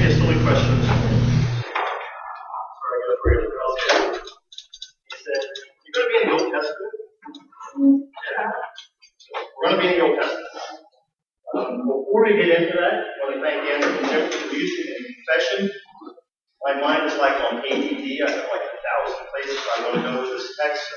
Okay, so many questions. Sorry, I got a prayer to He said, You're going to be in the Old Testament? We're going to be in the Old Testament. Um, before we get into that, I want to thank Dan for contribution confession. My mind is like on ADD. I have like a thousand places I want to go with this text, so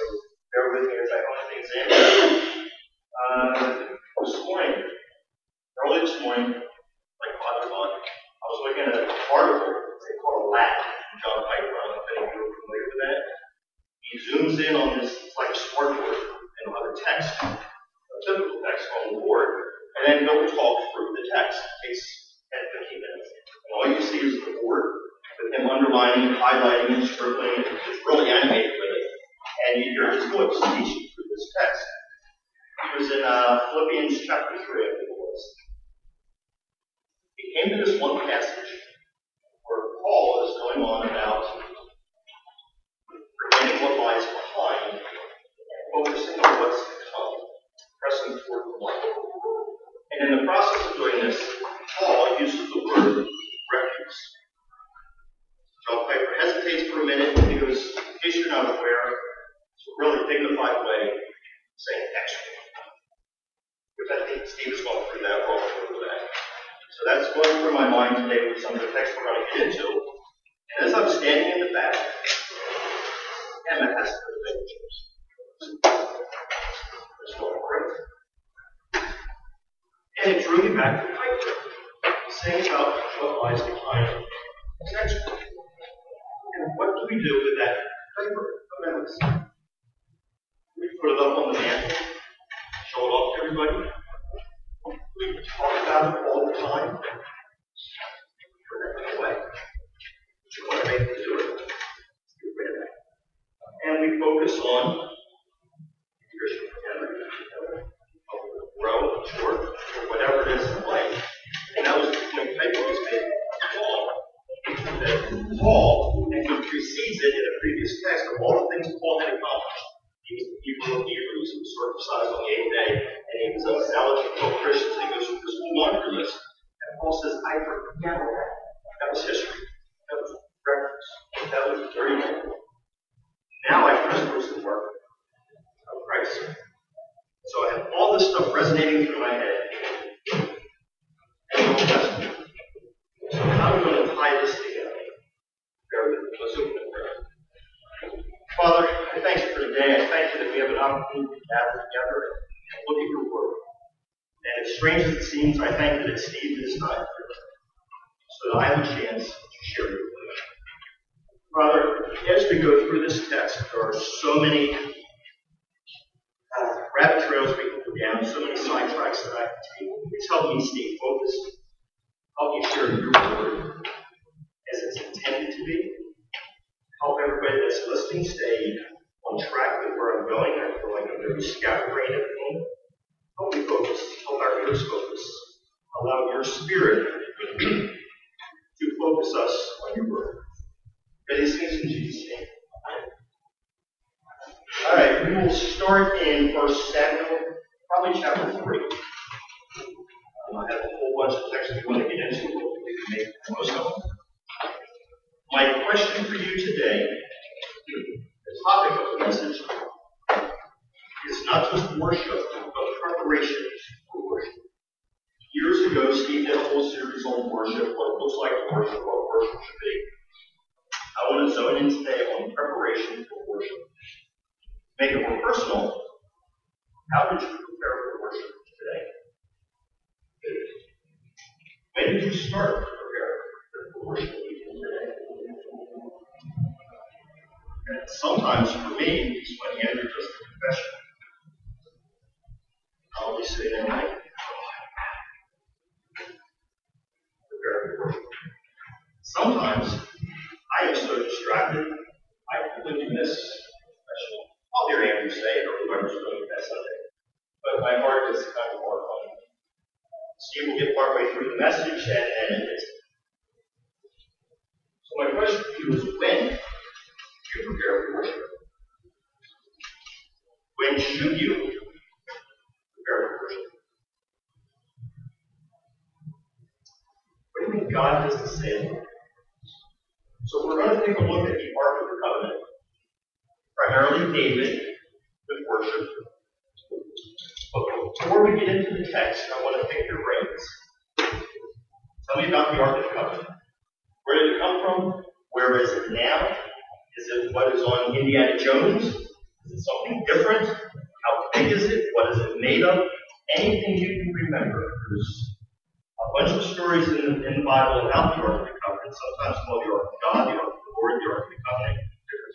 I have a whole bunch of texts we want to get into, but we can make the most of them. My question for you today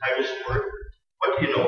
Titus' word, but you know,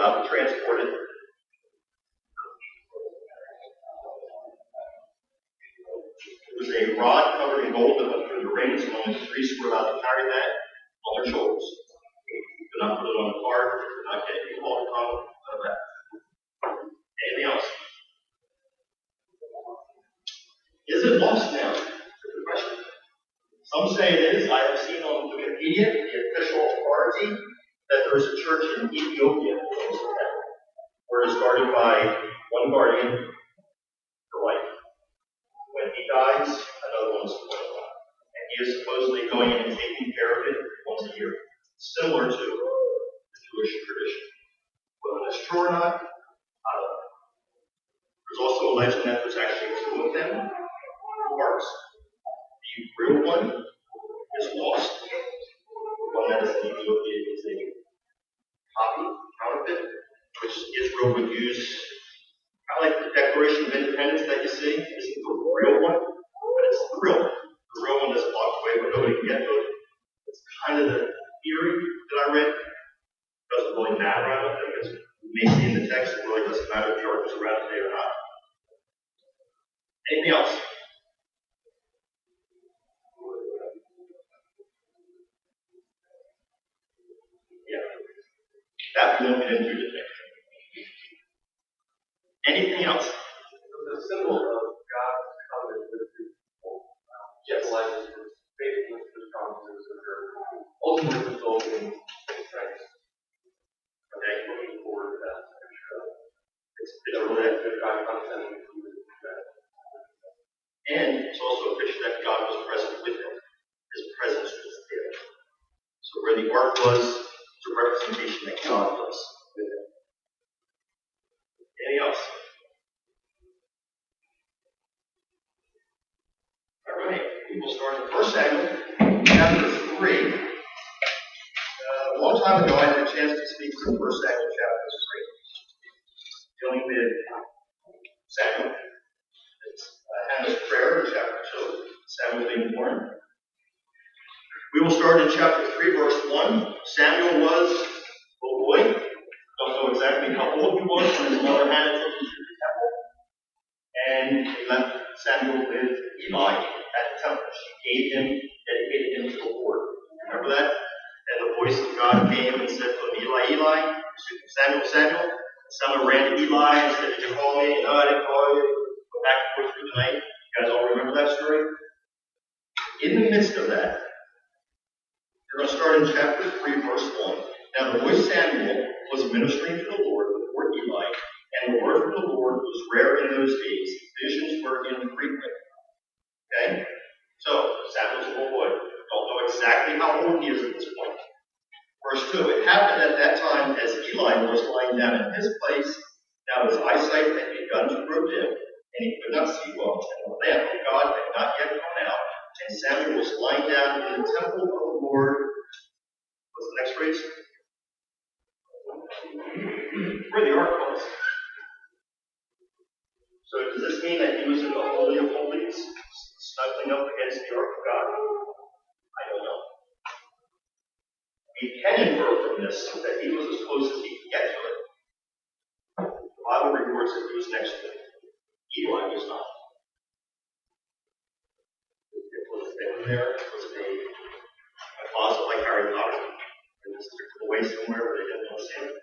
not transported that God and it's also a picture that God was present with him. His presence was there. So where the ark was, against of God? I don't know. We can infer from this that he was as close as he could get to it. The Bible records that he was next to it. Eli was not. It was there, it was a, closet like Harry Potter. It was tucked away somewhere where they didn't to see.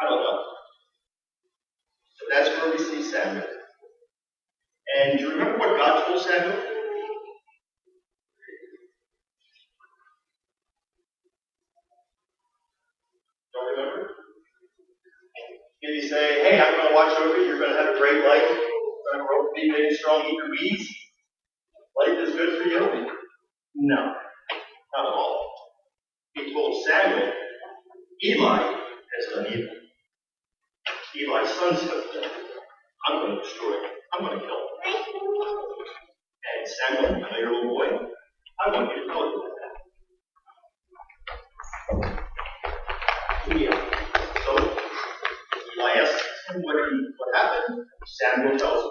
I don't know. So that's where we see Samuel. And do you remember what God told Samuel? Don't remember? He say, hey, I'm going to watch over you, you're going to have a great life, you're going to grow be big, strong, eat your weeds? Life is good for you? No, not at all. He told Samuel, Eli has done evil. Eli's sons have done evil. I'm going to destroy him. I'm going to kill him. And Samuel, I know you're a little boy. I want you to kill him. Yeah. So Eli him what, he, what happened. Samuel tells him.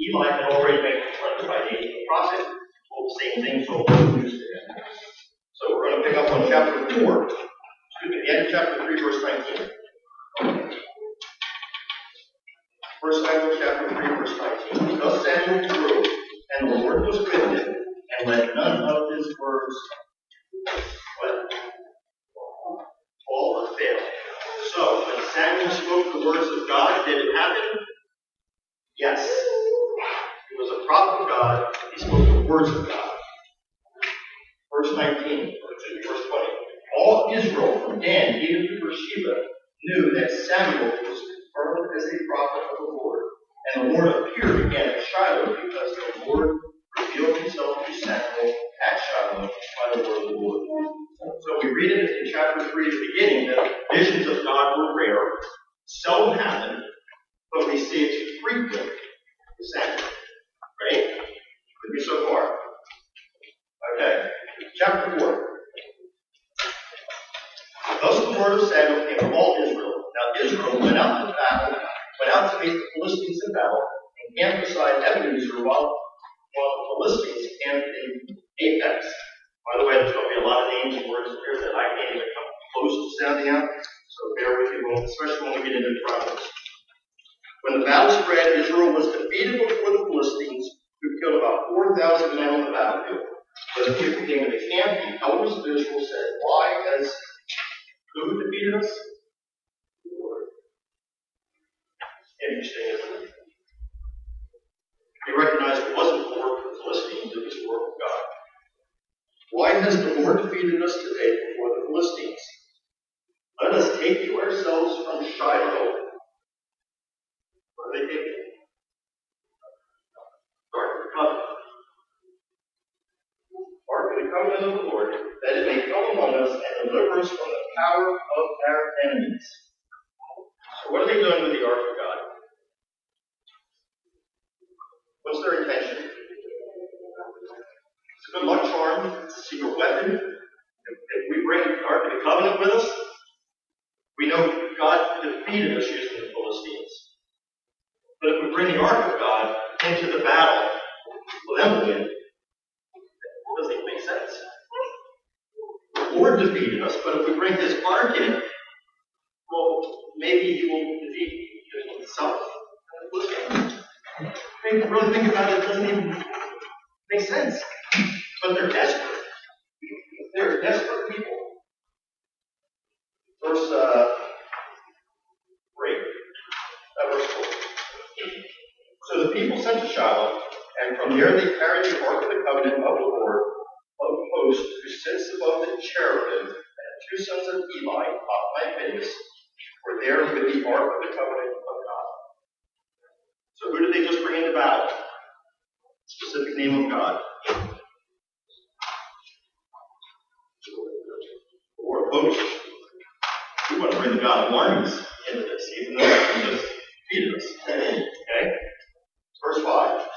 Eli had already been confronted by Nathan the prophet, told the same thing, to him. So we're going to pick up on chapter 4, excuse me, the end of chapter 3, verse 19. First Samuel chapter 3, verse 19. Thus Samuel grew, and the Lord was with him, and let none of his words what? fall or fail. So when Samuel spoke the words of God, did it happen? Yes. He was a prophet of God. He spoke the words of God. Verse 19, or excuse me, verse 20. All Israel from Dan even to Beersheba knew that Samuel was confirmed as a prophet of the Lord. And the Lord appeared again at Shiloh because the Lord revealed himself to Samuel at Shiloh by the word of the Lord. So we read it in chapter 3 at the beginning that visions of God were rare, seldom happened, Israel was defeated before the Philistines, who killed about 4,000 men on the battlefield. When the people came into camp, the elders of Israel said, Why has who defeated us? The Lord. Interesting, isn't it? They recognized it wasn't the work of the Philistines, it was the work of God. Why has the Lord defeated us today before the Philistines? Let us take you ourselves from Shiloh. What are they taking? Ark of the Covenant. Ark of the Covenant of the Lord, that it may come among us and deliver us from the power of our enemies. So what are they doing with the Ark of God? What's their intention? It's a good luck charm. It's a secret weapon. If, if we bring the Ark of the Covenant with us, we know God defeated us using the Philistines. But if we bring the Ark of God into the battle, will them win? It doesn't even make sense. The Lord defeated us, but if we bring His Ark in, well, maybe he will defeat himself. Mean, really think about it, it doesn't even make sense. But they're desperate. From there they carried the ark of the covenant of the Lord of hosts, who sits above the cherubim, and the two sons of Eli, Hophni and Phinehas, were there with the ark of the covenant of God. So who did they just bring into battle? Specific name of God. Or hosts. We want to bring the God of armies into this, even though he just defeated us. Okay? Verse 5.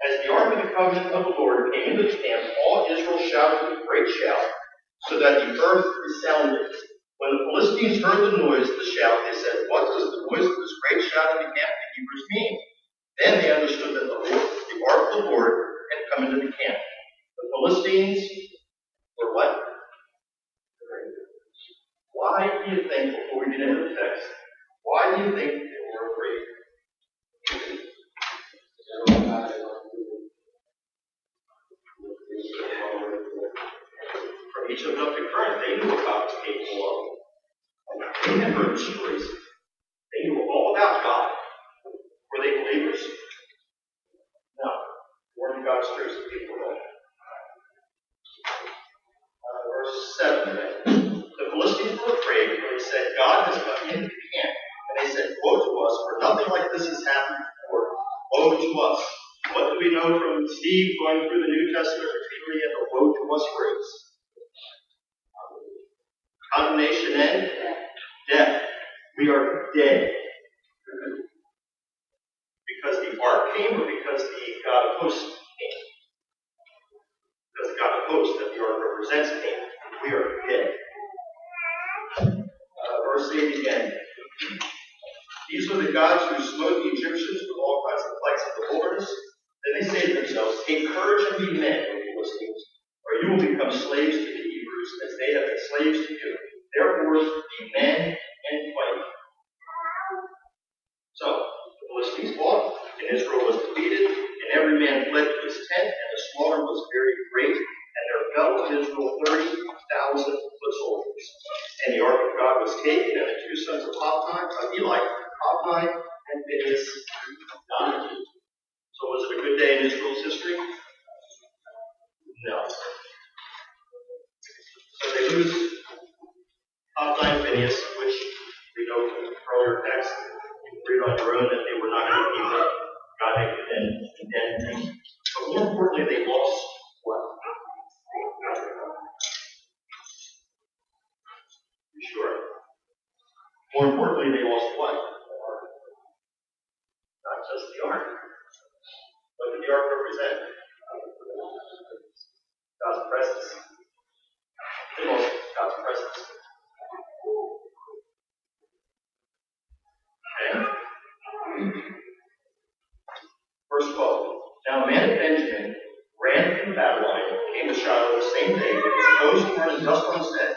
As the ark of the covenant of the Lord came into the camp, all Israel shouted with a great shout, so that the earth resounded. When the Philistines heard the noise the shout, they said, What does the noise of this great shout in the camp of the Hebrews mean? Then they understood that the, Lord, the ark of the Lord had come into the camp. The Philistines were what? Why do you think, before we get into the text, why do you think they were afraid? Each of them current, they knew about capable of. They had heard stories. They knew all about God. Were they believers? No. Weren't God's chosen people then? Uh, verse 7 then. The Philistines were afraid, for they said, God has come into the camp. And they said, Woe to us, for nothing like this has happened before. Woe to us. What do we know from Steve going through the New Testament repeatedly and the woe to us phrase? Condemnation and death. We are dead. Because the ark came or because the uh, God of hosts Verse 12. Now a man of Benjamin ran from battle line, came to Shiloh the same day, with his clothes torn and dust on his head.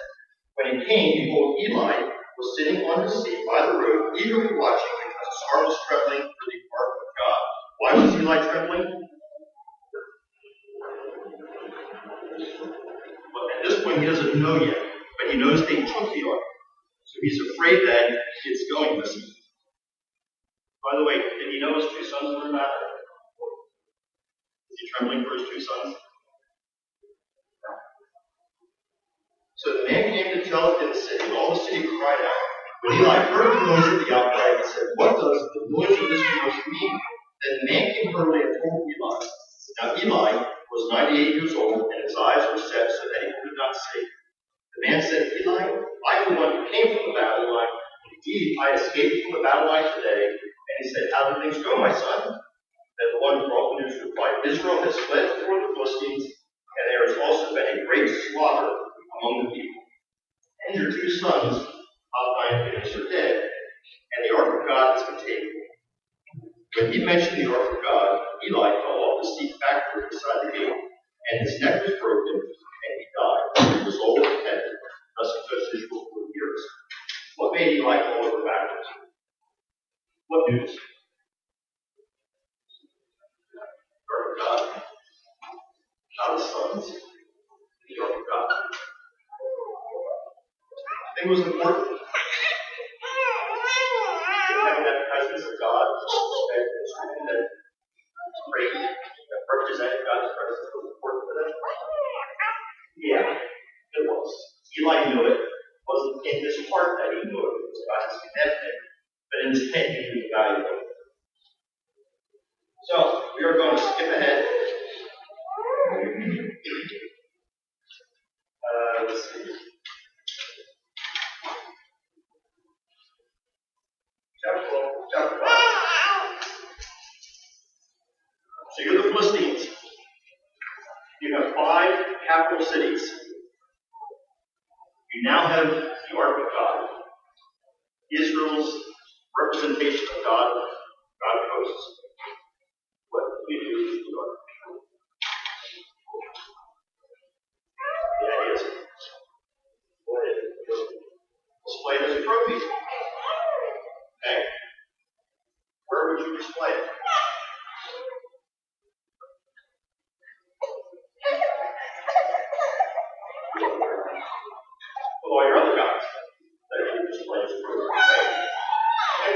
When he came, behold, Eli was sitting on his seat by the road, eagerly watching because his heart was trembling for the ark of God. Why was Eli trembling? Well, at this point, he doesn't know yet, but he knows they took the ark. So he's afraid that it's going missing. By the way, did he know his two sons were battle? Is he trembling for his two sons? So the man came to tell it in the city, and all the city cried out. When Eli heard the noise of the outcry, he said, What does the noise of this commotion mean? Then the man came hurriedly and told Eli. Now Eli was 98 years old, and his eyes were set so that he could not see. The man said, Eli, I am the one who came from the battle line. Indeed, I escaped from the battle line today. And he said, How do things go, my son? Then the one the news replied, Israel has fled before the Philistines, and there has also been a great slaughter among the people. And your two sons, Hophni and Phinehas, are dead, and the ark of God has been taken. When he mentioned the ark of God, Eli fell off the seat backward beside the gate, and his neck was broken, and he died. He was old and heavy, thus he judged Israel for years. What made Eli fall over backwards? What news? Of God. Not his sons. The Word of God. I think it was important have that presence of God, that that prayed, that represented God's presence was important for them. Yeah, it was. Eli knew it. It wasn't in his heart that he knew it. It was God's commitment. But in his head, of it. So, we are going to skip ahead. Uh, let's see. Chapter 12, chapter 5. So you're the Philistines. You have five capital cities. You now have the Ark of God, Israel's representation of God, God of hosts. What do you do with the Ark? The idea is go ahead, display it as a trophy. Okay? Where would you display it? with all your other guys that you display as proof. Okay? Okay?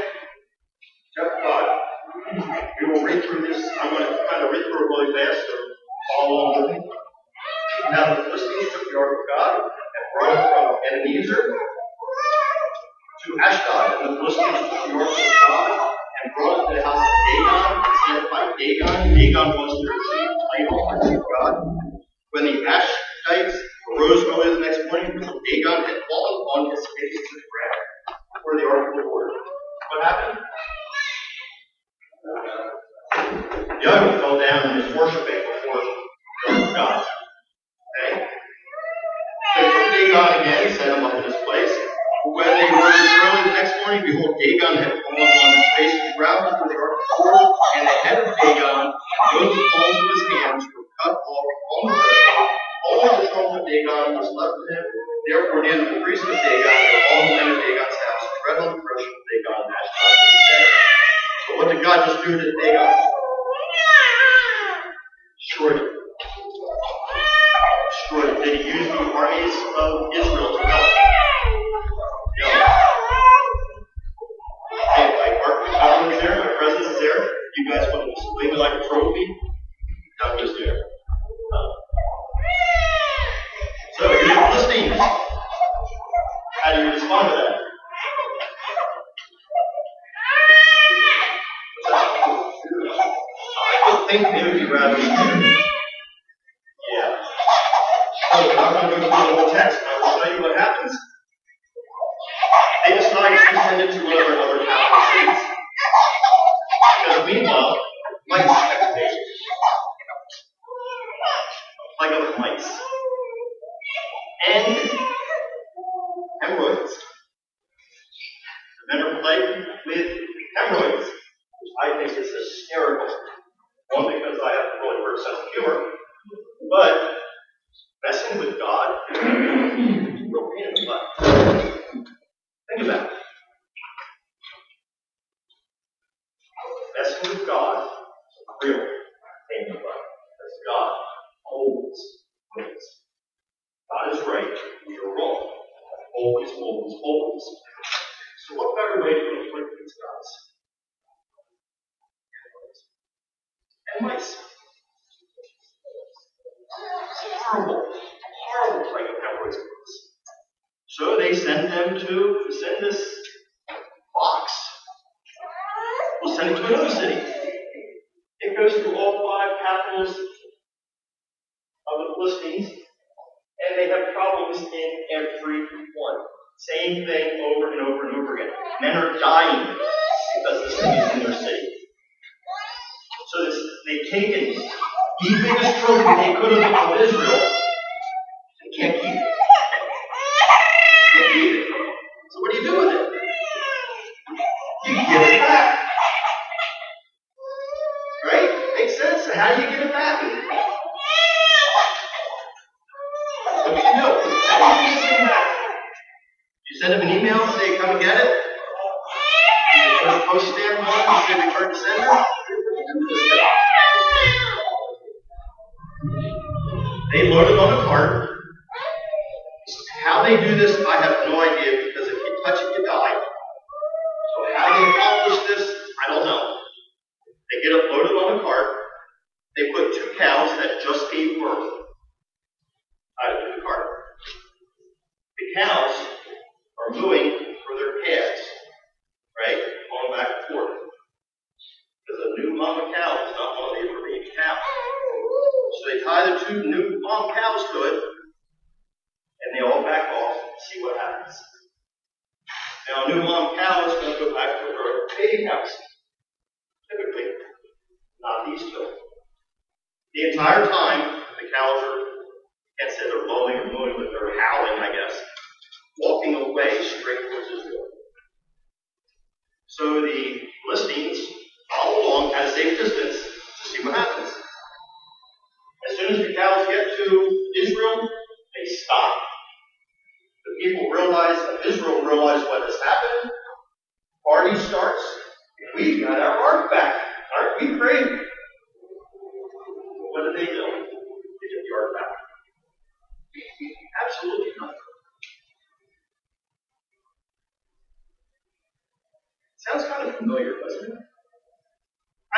Chapter 5. We will read through this. I'm going to kind of read through it really fast, so follow along with me. Now the Philistines took the ark of God and brought it from Ebenezer to Ashdod, and the Philistines took the ark of God and brought it to the house of Dagon, set by Dagon. Dagon was their chief idol, their chief god. When the Ashdites arose early the next morning, Dagon had fallen on his face to the ground before the ark of the Lord. What happened? The idol fell down and was worshiping before the ark of God. Okay? So they took Dagon again, set him up in his place. But when they rose early the next morning, behold, Dagon had fallen on his face to the ground before the ark of the Lord, and the head of Dagon and the palms of his hands were cut off on the threshold. Only the trunk of Dagon was left with him. Therefore, neither the priest of Dagon nor all the men of Dagon's house tread on the threshold of Dagon and Ashdod to this day. So what did God just do to Dagon? Destroyed it. Destroyed it. Did he use the armies of Israel to help? No. Hey, my Ark of God is there, my presence is there. You guys want to display me like a trophy? God was there. So you're Philistines. How do you respond to that? I would think they would be rather scared. Yeah. So I'm going to through the whole text and I will show you what happens. They decide to send it to their other capital cities. Because mice have invaded. A plague of mice. And hemorrhoids. The men are plagued with hemorrhoids, I think is hysterical. One, because I have a really weird sense of humor, but messing with God is real pain in the butt. It. Messing with God is real in the. Because God always wins. God is right, you're wrong. Always, always, always. So what better way to inflict these guys? And mice. Horrible plague of hemorrhoids. So them to send this box. We'll send it to another city. It goes through all five capitals of the Philistines, and they have problems in every one. Same thing over and over and over again. Men are dying because thing is in their city. So this, they've taken the biggest trophy they could have of Israel. They can't keep it. Can't keep it. So what do you do with it? You give it back. Right? Makes sense. So how do you give it back? What do you do? How do you give this thing back? You send them an email, say, come and get post stamp one, you say return to sender. They load it on a cart. How they do this, I have no idea because if you touch it, you die. So how they accomplish this, I don't know. They get it loaded on a cart. They put two cows that just gave birth out of the cart. The cows are mooing for their calves, right? Going back and forth. Because a new mama cow is not one of the baby cows. So they tie the two new mom cows to it, and they all back off and see what happens. Now, a new mom cow is going to go back to her baby cows. Typically, not these two. The entire time, the cows are, can't say they're lowing or mooing, but they're howling, I guess, straight towards. So the Philistines follow along at a safe distance to see what happens. As soon as the cows get to Israel, they stop. The people realize, Israel realize what has happened. Party starts. We've got our ark back. Aren't we great? What did they do? They get the ark back. Absolutely nothing. Sounds kind of familiar, doesn't it?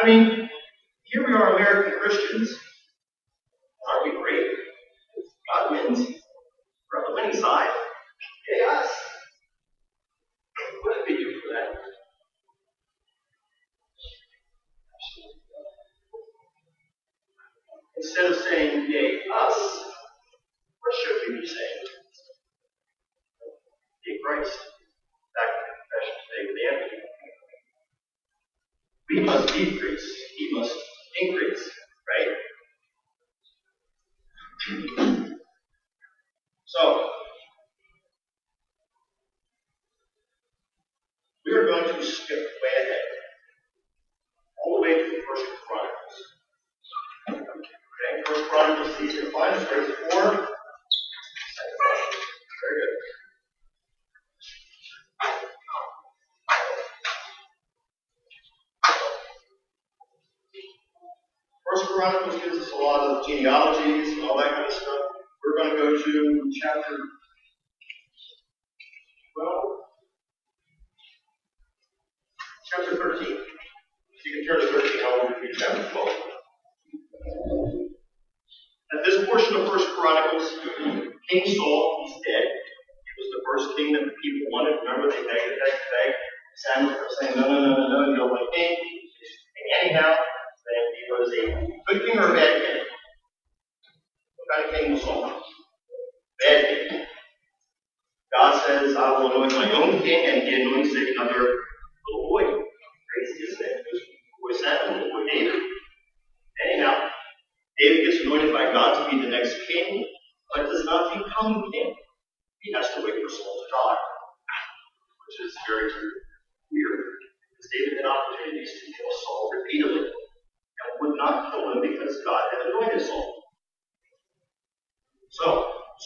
I mean, here we are, American Christians. Aren't we great? God wins. We're on the winning side. Yay, us. What did we do for that? Instead of saying, yay, us, what should we be saying? Yay, Christ. Back in confession today with Anthony. We must decrease, he must increase, right? So, we are going to skip way ahead, all the way to the First Chronicles. Okay, First Chronicles, easy to find, straight to four. Very good. First Chronicles gives us a lot of genealogies and all that kind of stuff. We're going to go to chapter 12. Chapter 13. You can turn to 13, I will read chapter 12. At this portion of First Chronicles, King Saul, he's dead. He was the first king that the people wanted. Remember, they begged, begged, begged. Samuel kept saying, no, no, no, no, no, you don't want king. And anyhow, then he was a good king or a bad king? What kind of king was Saul? Bad king. God says, I will anoint my own king, and he anoints another little boy. Crazy, isn't it? Boy Samuel, boy David. Anyhow, David gets anointed by God to be the next king, but does not become king. He has to wait for Saul to die, which is very weird. Because David had opportunities to kill Saul repeatedly and would not kill him because God had anointed Saul. So,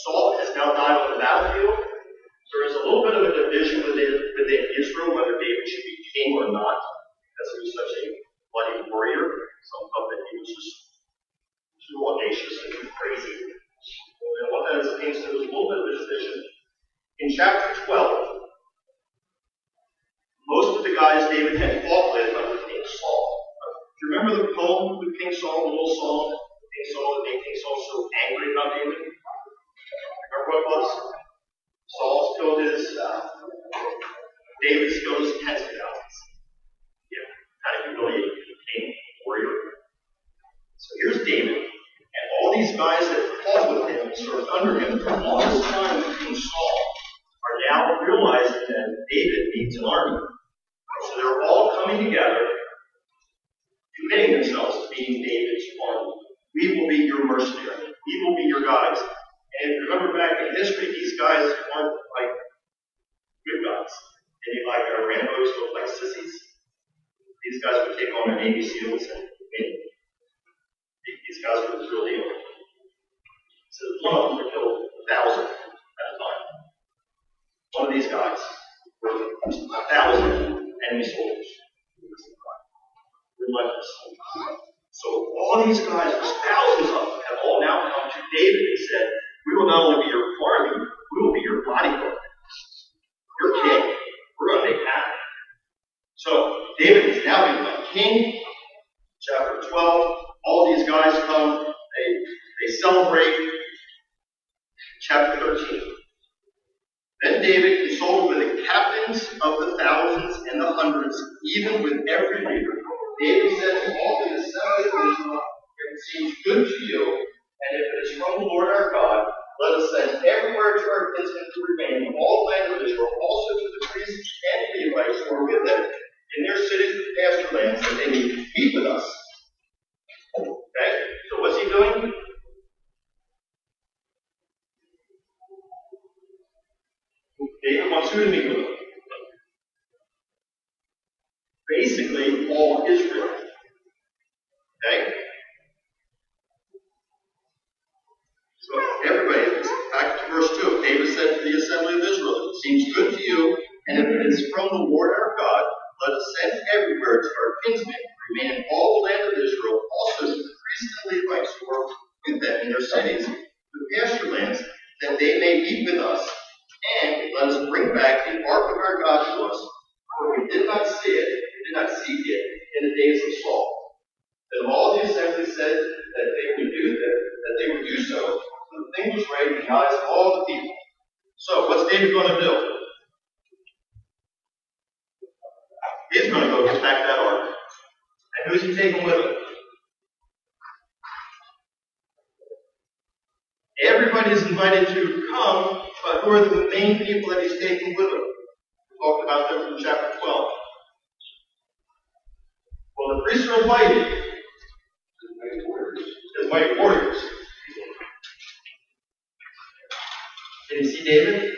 Saul has now died on the battlefield. There is a little bit of a division within, within Israel whether David should be king or not, because he was such a bloody warrior. Some thought that he was just too audacious and too crazy. And what that means, there was a little bit of a division. In chapter 12, most of the guys David had fought with under King Saul. Do you remember the poem with King Saul, the little song, King Saul that made King Saul so angry about David? Remember what it was? Saul's killed his, uh, David's killed his tens of thousands. Yeah, kind of humiliating here's David, and all these guys that fought with him, served under him for all this time with King Saul, are now realizing that David needs an army. So they're all coming together, committing themselves to being David's army. We will be your mercenary. We will be your guys. And remember back in history, these guys weren't like good guys. Maybe like our Rambos look like sissies. These guys would take on the Navy SEALs and win. These guys were the real deal. So one of them would kill a thousand at a time. One of these guys were a thousand enemy soldiers. relentless. So all these guys, thousands of them, have all now come to David and said, We will not only be your army, we will be your bodyguard. Your king. We're going to make happen. So David is now become king. Chapter 12. All these guys come, they, they celebrate. Chapter 13. Then David consulted with the captains of the thousands and the hundreds, even with every leader. David said to all the assembly of Israel, If it seems good to you, and if it is from the Lord our God, let us send everywhere to our kinsmen to remain in all the land of Israel, also to the priests and the Levites who are with them, in their cities and pasture lands, that they may meet with us. Okay? So what's he doing? David wants to? Basically, all Israel. Okay? So everybody, back to verse 2. David said to the assembly of Israel, it seems good to you, and if it is from the Lord our God, let us send everywhere to our kinsmen, remain in all the land of Israel, also to priests and Levites who with them in their cities, the pasture lands, that they may meet with us, and let us bring back the ark of our God to us, for we did not see it, we did not seek it in the days of Saul. Then all the assembly said that they would do that, that they would do so, so the thing was right in the eyes of all the people. So what's David going to do? He's going to go get back that ark. And who's he taking with him? Everybody's invited to come, but main people he's taking with him? We talked about them from chapter 12. Well, the priests are invited. As white warriors. Did you see David?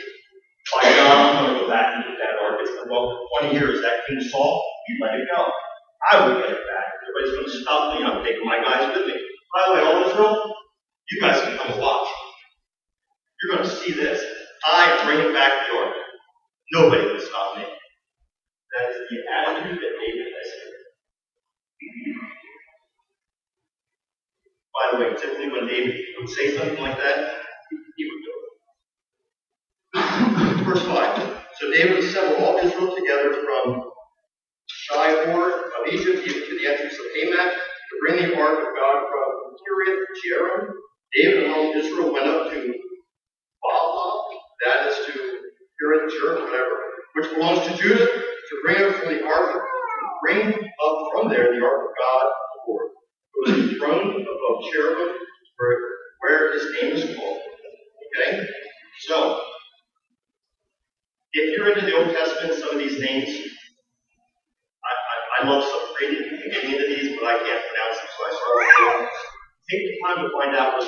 By God, I'm going to go back and get that ark. It's been well for 20 years. That King Saul, you let it go. I would get it back. Everybody's going to stop me. I'm taking my guys with me. By the way, all Israel, you guys can come and watch. You're going to see this. I am bringing back the ark. Nobody can stop me. That is the attitude that David has here. By the way, typically when David would say something like that, he would do it. Verse 5. So David assembled all Israel together from Shihor of Egypt even to the entrance of Hamath to bring the ark of God from Kiriath Jearim. David and all Israel went up to Baalah, that is to Kiriath Jearim, whatever, which belongs to Judah, to bring up from the ark, to bring up from there the ark of God, the Lord, who is enthroned above cherubim, where, where his name is called. Okay? So, if you're into the Old Testament, some of these names, I, I, I love some reading and getting into these, but I can't pronounce them, so I start with them. Take the time to find out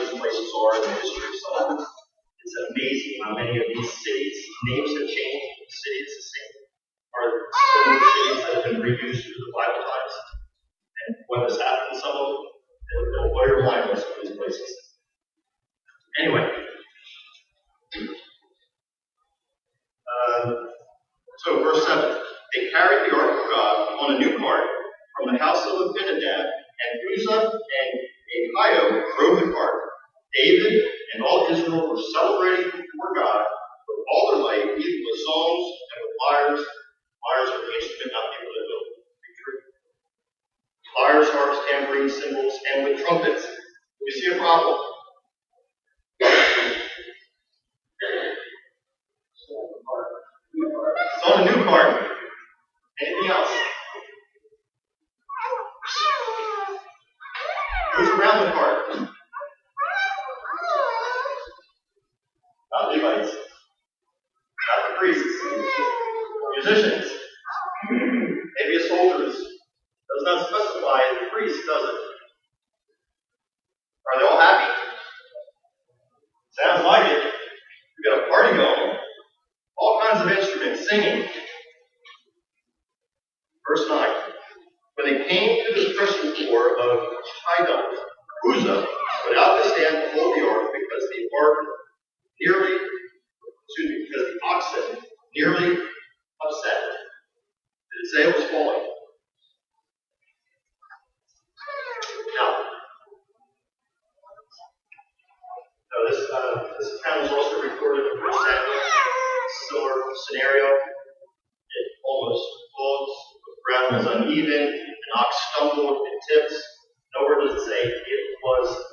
It's amazing how many of these cities, names have changed, the city is the same, are similar cities that have been reused through the Bible times. And what has happened some of them, with some of these places. Anyway. Um, so, verse 7. They carried the ark of God on a new cart from the house of Abinadab, and Uzzah and Ahio drove the cart. David and all Israel were celebrating before God with all their might, even with songs and with lyres. Lyres are the instrument, not people that build. Lyres, harps, tambourines, cymbals, and with trumpets. We see a problem. It's on a new cart. The ground was uneven, an ox stumbled and tips. Nowhere does it say it was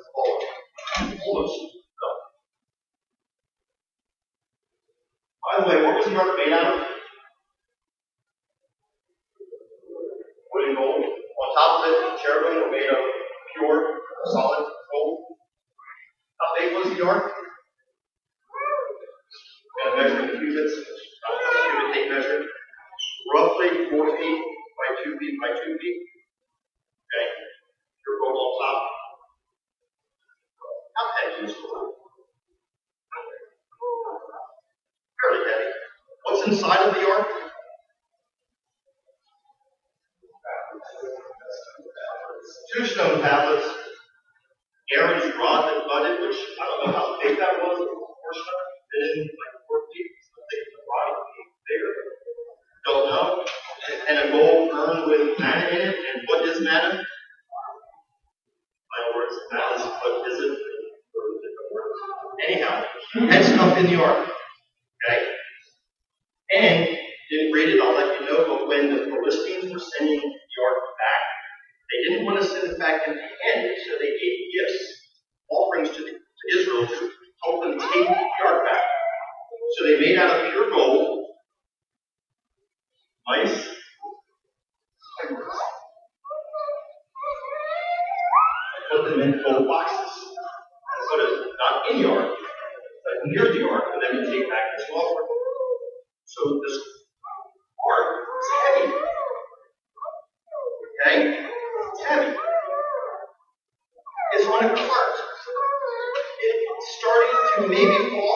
want to work. Starting to maybe fall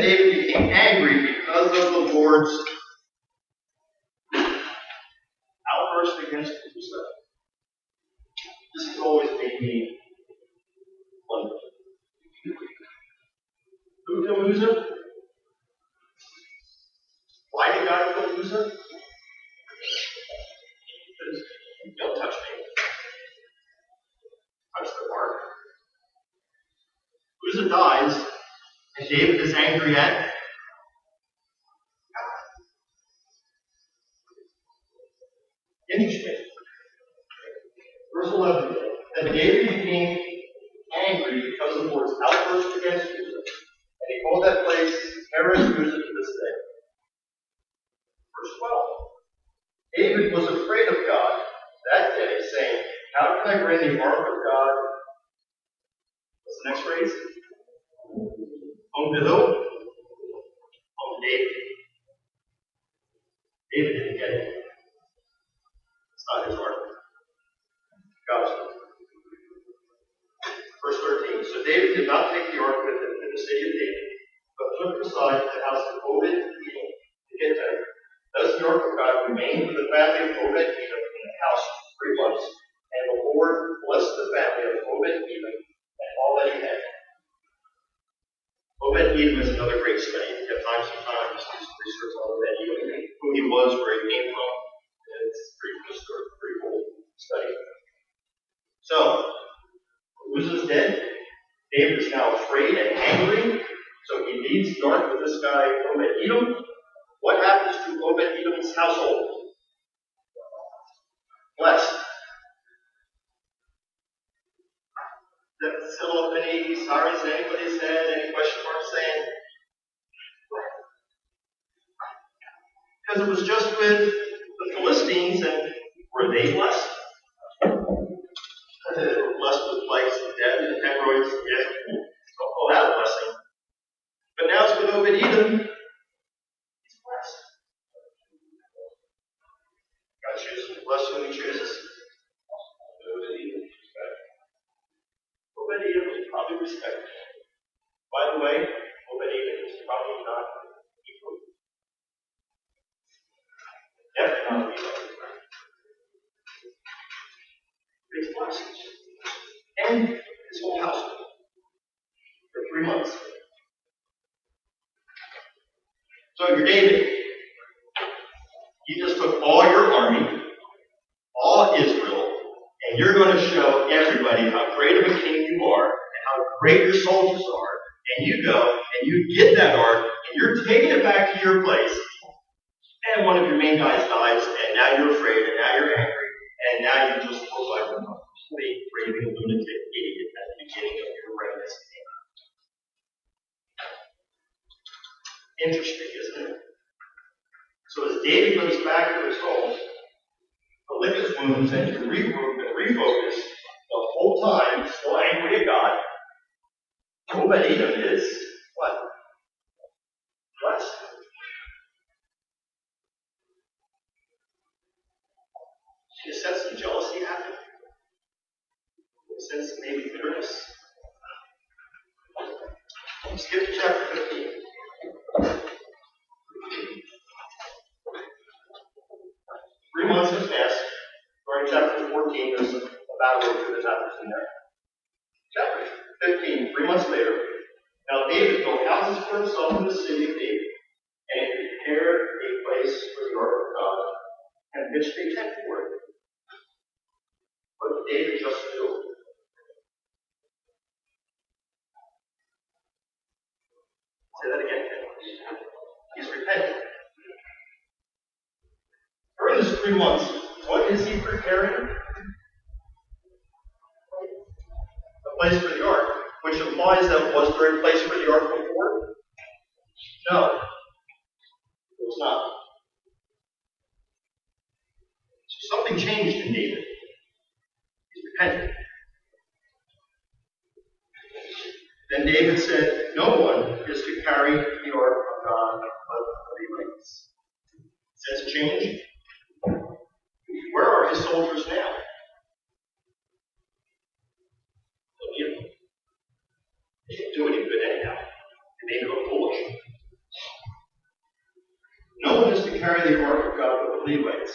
David became angry because of the Lord's outburst against Jerusalem. This has always made me wonder. Who killed Uzzah? Why did God kill Uzzah? Don't touch me. Touch the mark. Uzzah dies and David is angry at God. Interesting. Verse 11. Then David became angry because of the Lord's outburst against Uzzah, and he called that place Perez Uzzah to this day. Verse 12. David was afraid of God that day, saying, How can I bring the ark of God? What's the next phrase? on the road David. David didn't get it. It's not his work. God's work. Verse 13. So David did not take the ark with him to the city of David, but took it aside the house of Obed Edom, to get there. Thus the ark of God remained with the family of Obed Edom in the house for three months, and the Lord blessed the family of Obed Edom and all that he had. Obed Edom is another great study. You have time, sometimes do some research on Obed Edom, who he was, where he came from. It's pretty good story, pretty cool study. So, Uzzah's dead. David is now afraid and angry, so he leaves the ark with this guy, Obed Edom. What happens to Obed Edom's household? Blessed. Does that settle up any sorries in anybody's head? Skip to chapter 15. Three months have passed. We're in chapter 14. There's a battle over the chapters in there. Chapter 15, three months later. Now David built houses for himself in the city of David, and prepared a place for the ark of God, and pitched a tent for it. Did David just do? Say that again. He's repenting. During this months, what is he preparing? A place for the ark, which implies that was there a place for the ark before? No. It was not. So something changed in David. He's repenting. Then David said, No one is to carry the ark of God but the Levites. Sense change? Where are his soldiers now? Well, They didn't do any good anyhow. They made them foolish. No one is to carry the ark of God with the Levites,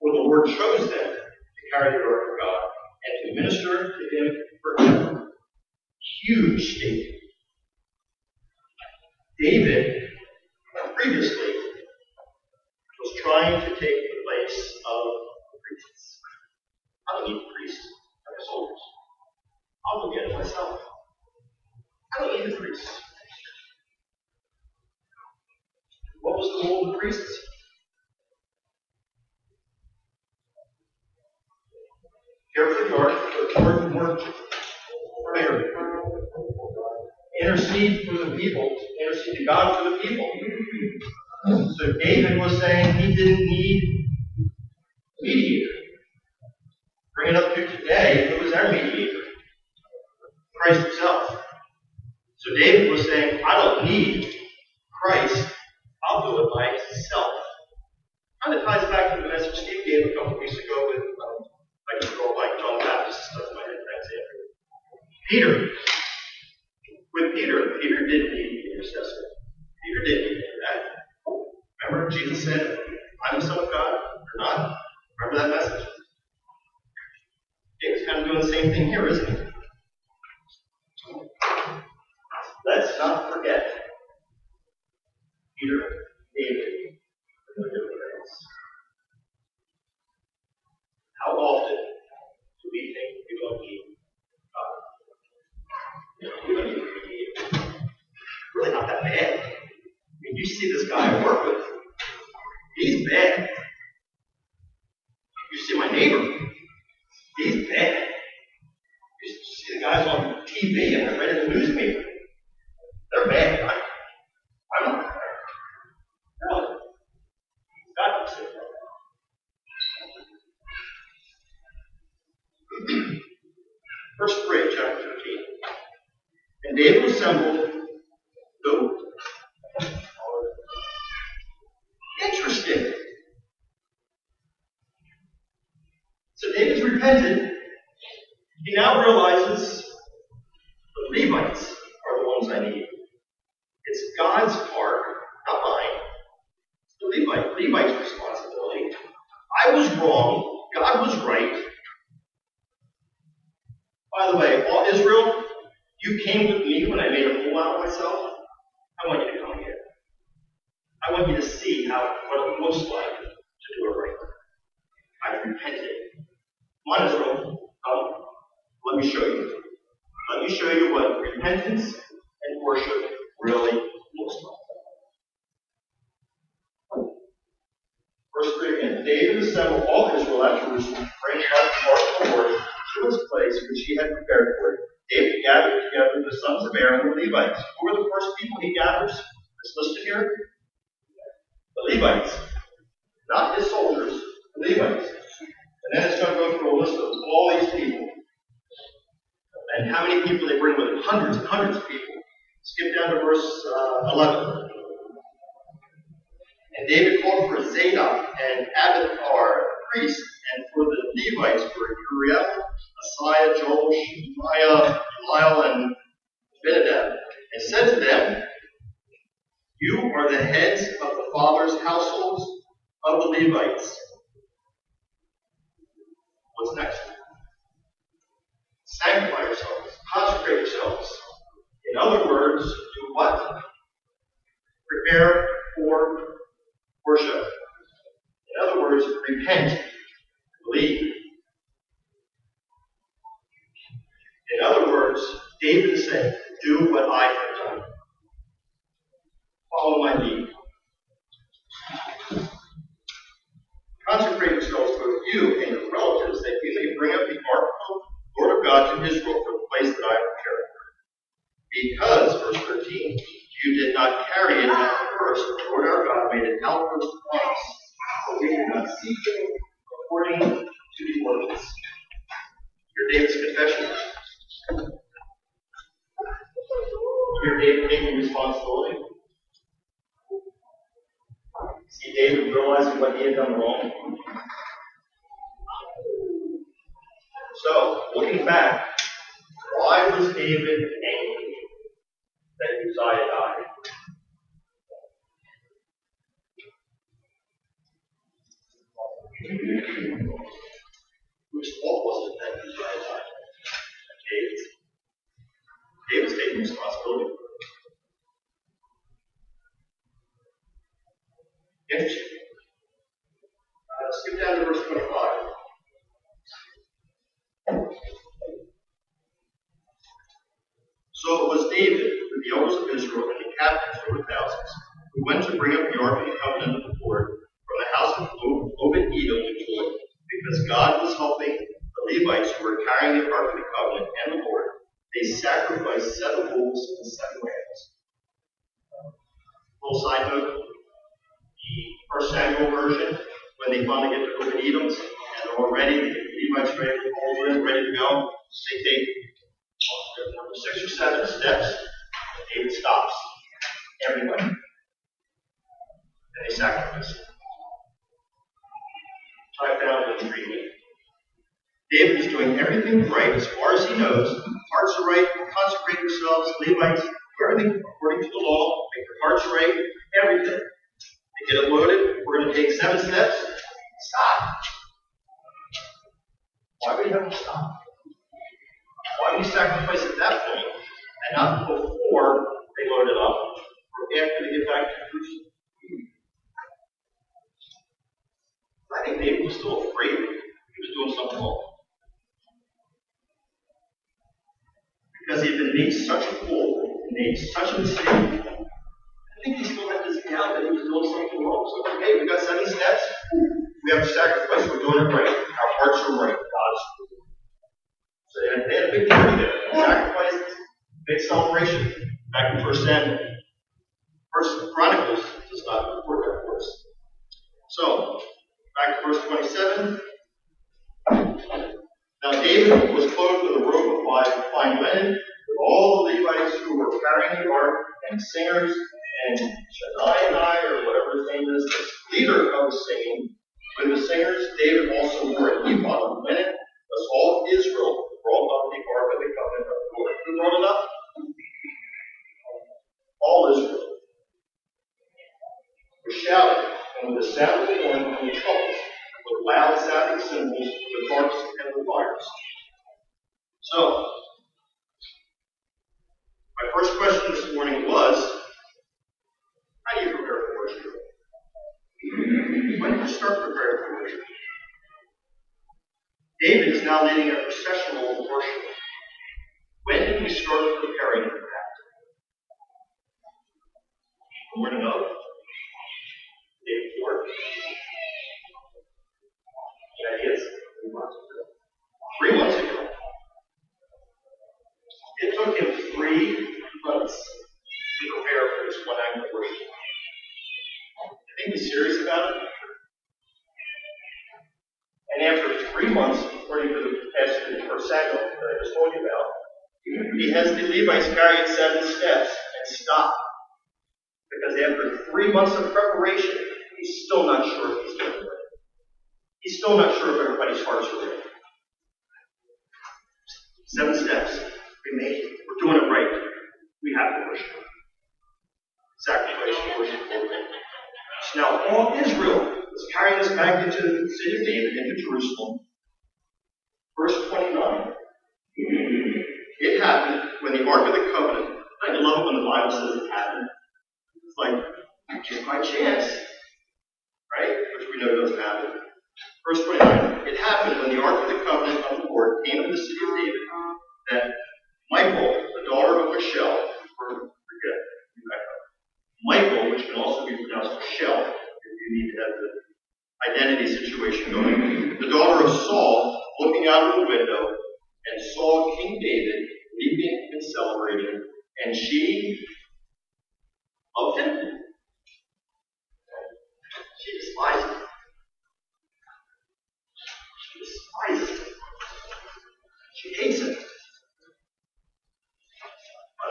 for the Lord chose them to carry the ark of God and to minister to him forever. Huge statement. David previously was trying to take place of the priests. I don't need the priests. I have soldiers. I'll go get it myself. I don't need the priests. What was the role of the priests? Care for the ark, important work, prayer, intercede for the people, intercede to God for the people. So David was saying he didn't need mediator. Bring it up to today, who was our mediator? Christ himself. So David was saying, I don't need Christ. I'll do it myself. Kind of ties back to the message Steve gave a couple weeks ago with, um, I can go like John Baptist stuff in my head. Peter. With Peter, Peter didn't need the intercessor. Peter didn't need that. Remember, Jesus said, I'm the Son of God. Remember that message? It's kind of doing the same thing here, isn't it? Let's not forget Peter, David, and their deliverance. How often do we think we don't need God? We don't need him. Really not that bad. I mean, you see this guy I work with. He's bad my neighbor. He's bad. You see the guys on TV and I read in the newspaper. They're bad. I, I'm not bad. No. God said that. Verse 3, chapter 15. And David assembled who? Interesting. So David's repented. He now realizes the Levites are the ones I need. It's God's part, not mine. It's the Levite, Levite's responsibility. I was wrong. God was right. By the way, all Israel, you came with me when I made a fool out of myself. I want you to come again. I want you to see how what it looks like to do it right. I've repented. Come on, Israel. Come. Let me show you. Let me show you what repentance and worship really looks like. Verse 3 again. David assembled all Israel at Jerusalem, bring out the ark of the Lord to its place which he had prepared for it. David gathered together the sons of Aaron, the Levites. Who were the first people he gathers? That's listed here? The Levites. Not his soldiers, the Levites. And then it's going to go through a list of all these people. And how many people they bring with them? Hundreds and hundreds of people. Skip down to verse uh, 11. And David called for Zadok and Abiathar, priests, and for the Levites for Uriah, Asaiah, Joel, Shemaiah, Eliel, and Abinadab, and said to them, You are the heads of the fathers' households of the Levites. What's next? Sanctify yourselves, consecrate yourselves. In other words, do what? Prepare for worship. In other words, repent, believe. In other words, David is saying, do what I have David is doing everything right as far as he knows. Hearts are right, consecrate yourselves, Levites, do everything according to the law, make your hearts right, everything. They get it loaded, we're going to take seven steps. Stop. Why would you have to stop? Why would you sacrifice at that point and not before they load it up or after they get back to Jerusalem? I think David was still afraid he was doing something wrong. Because he had been made such a fool, made such a mistake. I think he still had this doubt that he was doing something wrong. So, okay, we got seven steps. of sacrifice, we're doing it right. Our hearts are right. God's. So they had, they had a big party there. Sacrifice, big celebration. Back in First Samuel. First Chronicles does not report that for us. So, back to verse 27. Now David was clothed with a robe of fine, linen, with all the Levites who were carrying the ark, and singers, and Shaddai or whatever his name is, the leader of the singing. With the singers, David also wore a ephod of linen, as all of Israel brought up the ark of the covenant of the Lord. Who brought it up? All Israel were shouting, and with the sound of the horn and the trumpets, with loud sounding cymbals, the harps and the lyres. So, my first question this morning was, how do you prepare for worship? When do you start preparing for worship? David is now leading a processional worship. When did we start preparing for that? Before? That is? Three months ago. Three months ago. It took him three months to prepare for this one act of worship. I think he's serious about it. And after three months, according to the passage in Samuel that I just told you about, he has the Levites carry seven steps and stop. Because after three months of preparation, he's still not sure if he's doing right. He's still not sure if everybody's hearts are ready. Seven steps. We made it. We're doing it right. We have to worship. Sacrifice and worship. So now all Israel was carrying this back into the city of David, into Jerusalem. Verse 29. It happened when the Ark of the Covenant. I love it when the Bible says it happened. It's like, just by chance. Know doesn't happen. Verse 29. It happened when the Ark of the Covenant of the Lord came to the city of David that Michael, the daughter of Michelle, forget, Michael, which can also be pronounced Michelle, if you need to have the identity situation going, the daughter of Saul, looking out of the window, and saw King David leaping and celebrating, and she loved him. She despised him. She despises him. She hates him. By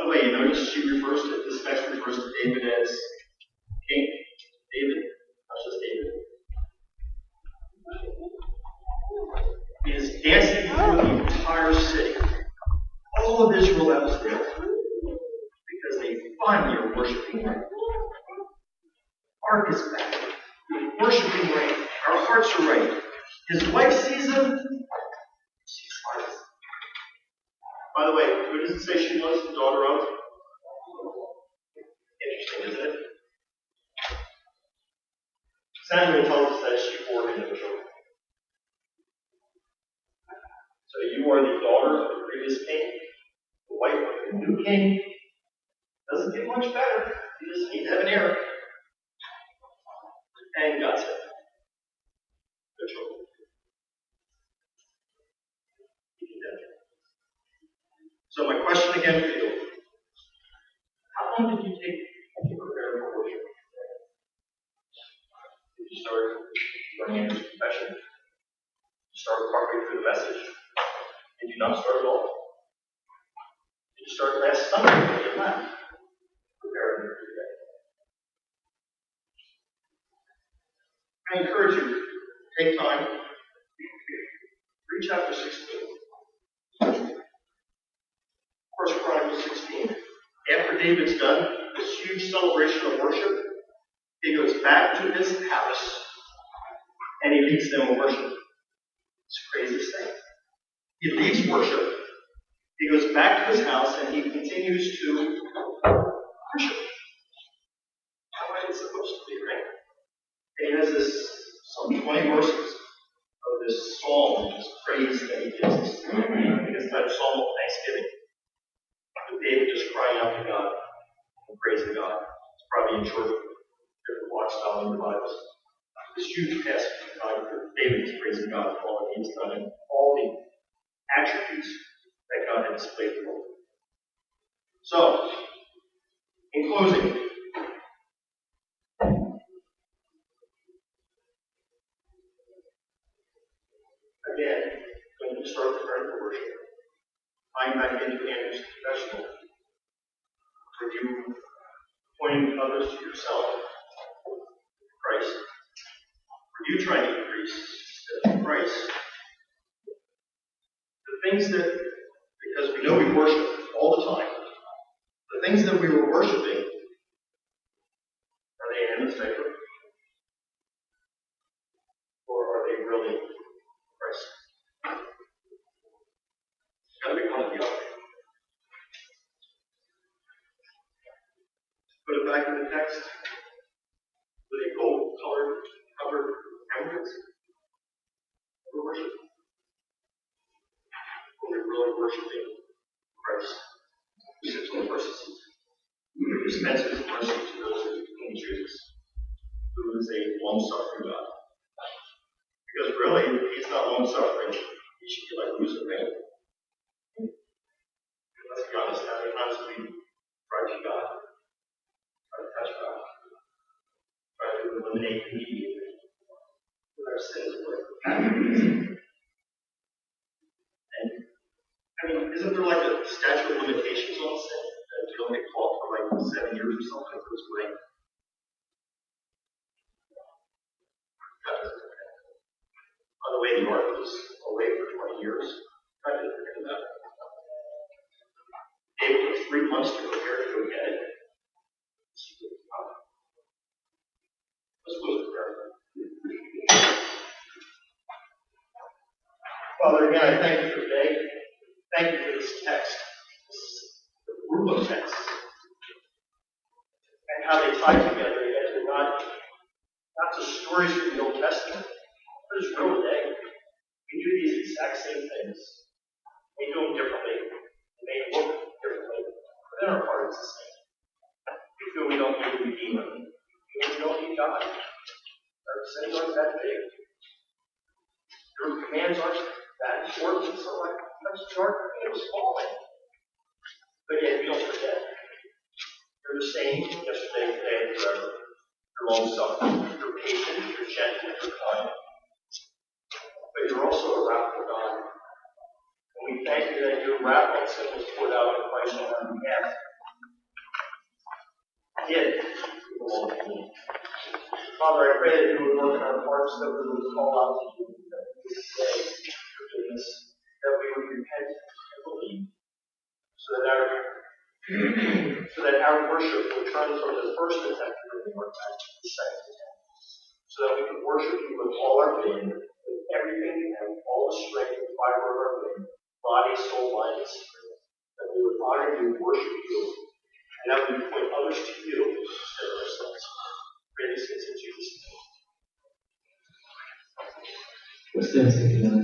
the way, you notice she refers to this text refers to David as king. David, just David. Is dancing through the entire city. All of Israel was there. Because they finally are worshiping right. Ark is back. Worshiping right. Our hearts are right. His wife sees him. Of thanksgiving. David just crying out to God and praising God. It's probably in short, different watch style in the Bibles. This huge passage. time for David is praising God for all that he's done and all the attributes that God had displayed for him. So, in closing, again, when you start preparing for worship, tying back into Andrew's confessional, you pointing others to yourself, Christ. Are you trying to increase Christ? The things that, because we know we worship all the time, the things that we were worshiping, are they in the favor? Or are they really Christ? It's got to be one or the other. Put it back in the text with a gold colored covered helmet for worship. Are we really worshiping Christ? Who sits on the mercy seat? Who dispenses mercy to those who he chooses? Who is a long suffering God? Because really, he's not long suffering, he should be like Lucifer? Let's be honest, how many times we tried to God? Try to touch God. Try to eliminate mediator with our sins away. And, I mean, isn't there like a statute of limitations on sin? That you get caught for like seven years or something, it? God doesn't do that. By the way, the ark was away for 20 years. God didn't forget about it. David took three months to prepare to go get it. Go to prayer. Father, again, I thank you for today. Thank you for this text, this group of texts, and how they tie together. Yet they're not, not just stories from the Old Testament, but it's real today. We do these exact same things. We do them differently. They may look differently, but in our heart it's the same. We feel we don't need a redeemer. We feel we don't need God. Our sins aren't that big. Your commands aren't that important, so like, let's start it was falling. But yet we don't forget. You're the same yesterday, today, and forever. You're long suffering, you're patient, you're gentle, you're kind. But you're also a wrathful God. And we thank you that your wrath on sin was poured out in Christ on our behalf. Me. Father, I pray that you would work in our hearts, that we would call out to you, that we would say forgiveness, that we would repent and believe, so that our so that our worship would turn from the first attempt to bring our back to the second attempt, so that we could worship you with all our being, with everything we have, all the strength and fiber of our being, body, soul, mind, and spirit, that we would honor you, worship you, and that we would point others to you instead of ourselves. Pray these things in Jesus' name. Quedan